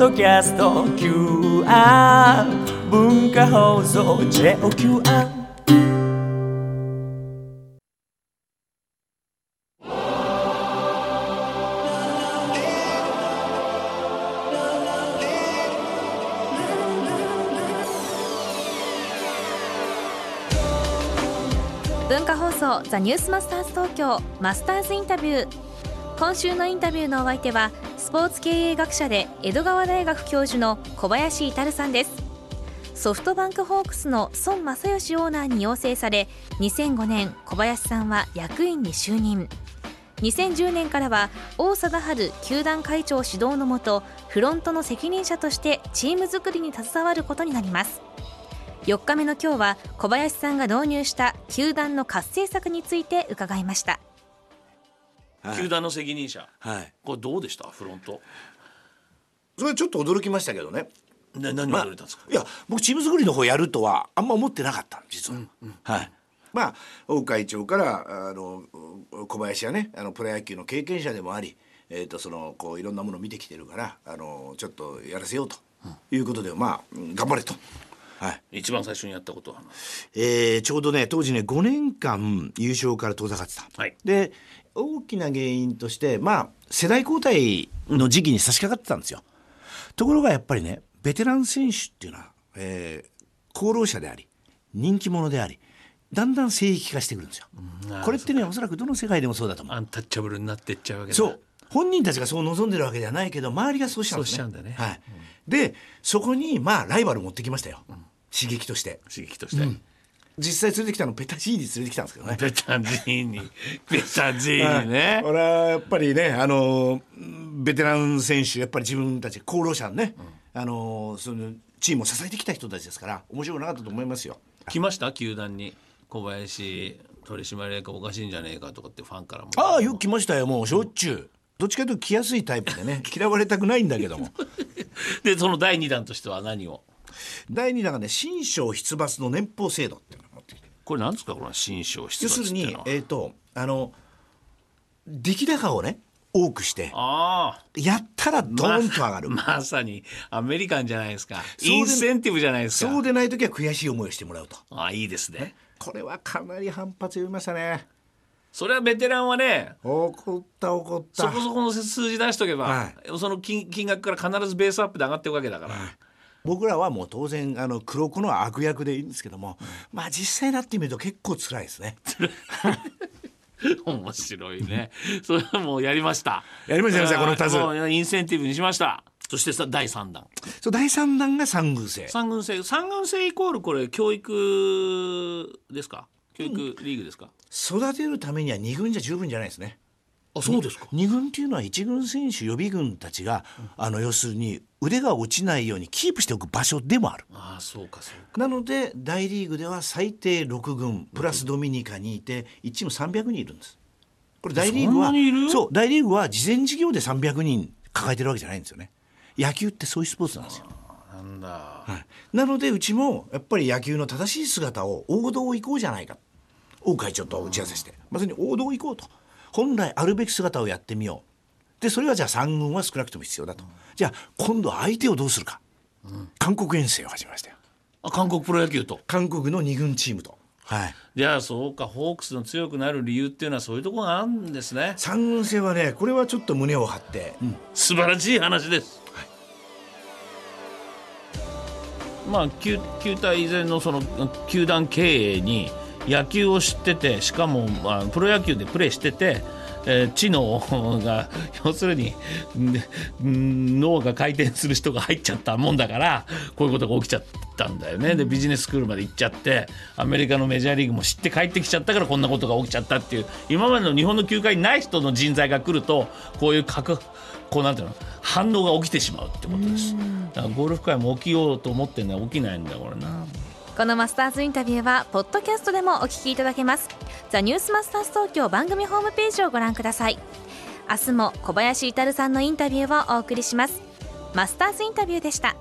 ドキャスト QR 文化放送 JOQR 文化放送ザニュースマスターズ東京マスターズインタビュー。今週のインタビューのお相手はスポーツ経営学者で江戸川大学教授の小林至さんです。ソフトバンクホークスの孫正義オーナーに要請され2005年小林さんは役員に就任。2010年からは王貞治球団会長指導のもとフロントの責任者としてチーム作りに携わることになります。4日目の今日は小林さんが導入した球団の活性策について伺いました。球団の責任者。はい。これどうでした？フロント。それはちょっと驚きましたけどね。な何が驚いたんですか、いや僕チーム作りの方やるとはあんま思ってなかった実は、はい。まあ王会長からあの小林はねあのプロ野球の経験者でもあり、えー、とそのこういろんなものを見てきてるからあのちょっとやらせようということで、まあうん頑張れと。はい。一番最初にやったことはえーちょうどね当時ね5年間優勝から遠ざかってた、はい。で大きな原因としてまあ世代交代の時期に差し掛かってたんですよ、ところがやっぱりねベテラン選手っていうのは、えー功労者であり人気者でありだんだん聖域化してくるんですよ、うん。これってねおそらくどの世界でもそうだと思う。アンタッチャブルになっていっちゃうわけだそう。本人たちがそう望んでるわけではないけど周りがそうしちゃうんですね。そうしちゃうんだね。はい。でそこにまあライバル持ってきましたよ、刺激として。刺激として、実際連れてきたのペタジーニ連れてきたんですけどね。ベタジーニ。ベタジーニね、俺はやっぱりねあのベテラン選手やっぱり自分たち功労者ね、あのそのチームを支えてきた人たちですから面白くなかったと思いますよ。来ました？球団に。小林取締役おかしいんじゃねえかとかってファンからも。ああよく来ましたよもうしょっちゅう。どっちかというと来やすいタイプでね 嫌われたくないんだけども。でその第二弾としては何を？第2弾がね新章出伐の年俸制度っていうのを持ってきてこれ何ですかこの新章出要するにえっ、とあの出来高をね多くしてああやったらドーンと上がる、ままさにアメリカンじゃないですか。インセンティブじゃないですか。そうでない時は悔しい思いをしてもらうと。ああいいですね。これはかなり反発を呼びましたね。それはベテランはね怒った怒った。そこそこの数字出しとけば、はその金金額から必ずベースアップで上がっていくわけだから、僕らはもう当然あの黒子の悪役でいいんですけども、まあ実際になってみると結構辛いですね。面白いね。それはもうやりました。やりましたやりましたこの二つ。もうインセンティブにしました。そしてさ第3弾。そう第三弾が三軍制三軍制三軍制イコールこれ教育ですか？教育リーグですか、育てるためには二軍じゃ十分じゃないですねあそうですか。二軍っていうのは一軍選手予備軍たちが、あの要するに腕が落ちないようにキープしておく場所でもある。ああそうかそうか。なので大リーグでは最低6軍プラスドミニカにいて1チーム300人いるんです。これ大リーグはそう大リーグは事前事業で300人抱えてるわけじゃないんですよね。野球ってそういうスポーツなんですよ。なんだ。はい、なのでうちもやっぱり野球の正しい姿を王道を行こうじゃないか。王会長と打ち合わせして。まさに王道を行こうと本来あるべき姿をやってみよう。でそれはじゃあ3軍は少なくとも必要だと。じゃあ今度は相手をどうするか、韓国遠征を始めましたよ。あ韓国プロ野球と。韓国の2軍チームと、はい、じゃあそうかホークスの強くなる理由っていうのはそういうところがあるんですね。3軍制はねこれはちょっと胸を張って、素晴らしい話です、まあ球球体以前のその球団経営に野球を知っててしかも、まあ、プロ野球でプレーしてて、えー知能が 要するにん脳が回転する人が入っちゃったもんだからこういうことが起きちゃったんだよね。でビジネススクールまで行っちゃってアメリカのメジャーリーグも知って帰ってきちゃったからこんなことが起きちゃったっていう今までの日本の球界にない人の人材が来るとこういう核こうなんていうの反応が起きてしまうってことです。だからゴルフ界も起きようと思ってね起きないんだよこれなこのマスターズインタビューはポッドキャストでもお聞きいただけます。ザニュースマスターズ東京番組ホームページをご覧ください。明日も小林至さんのインタビューをお送りします。マスターズインタビューでした。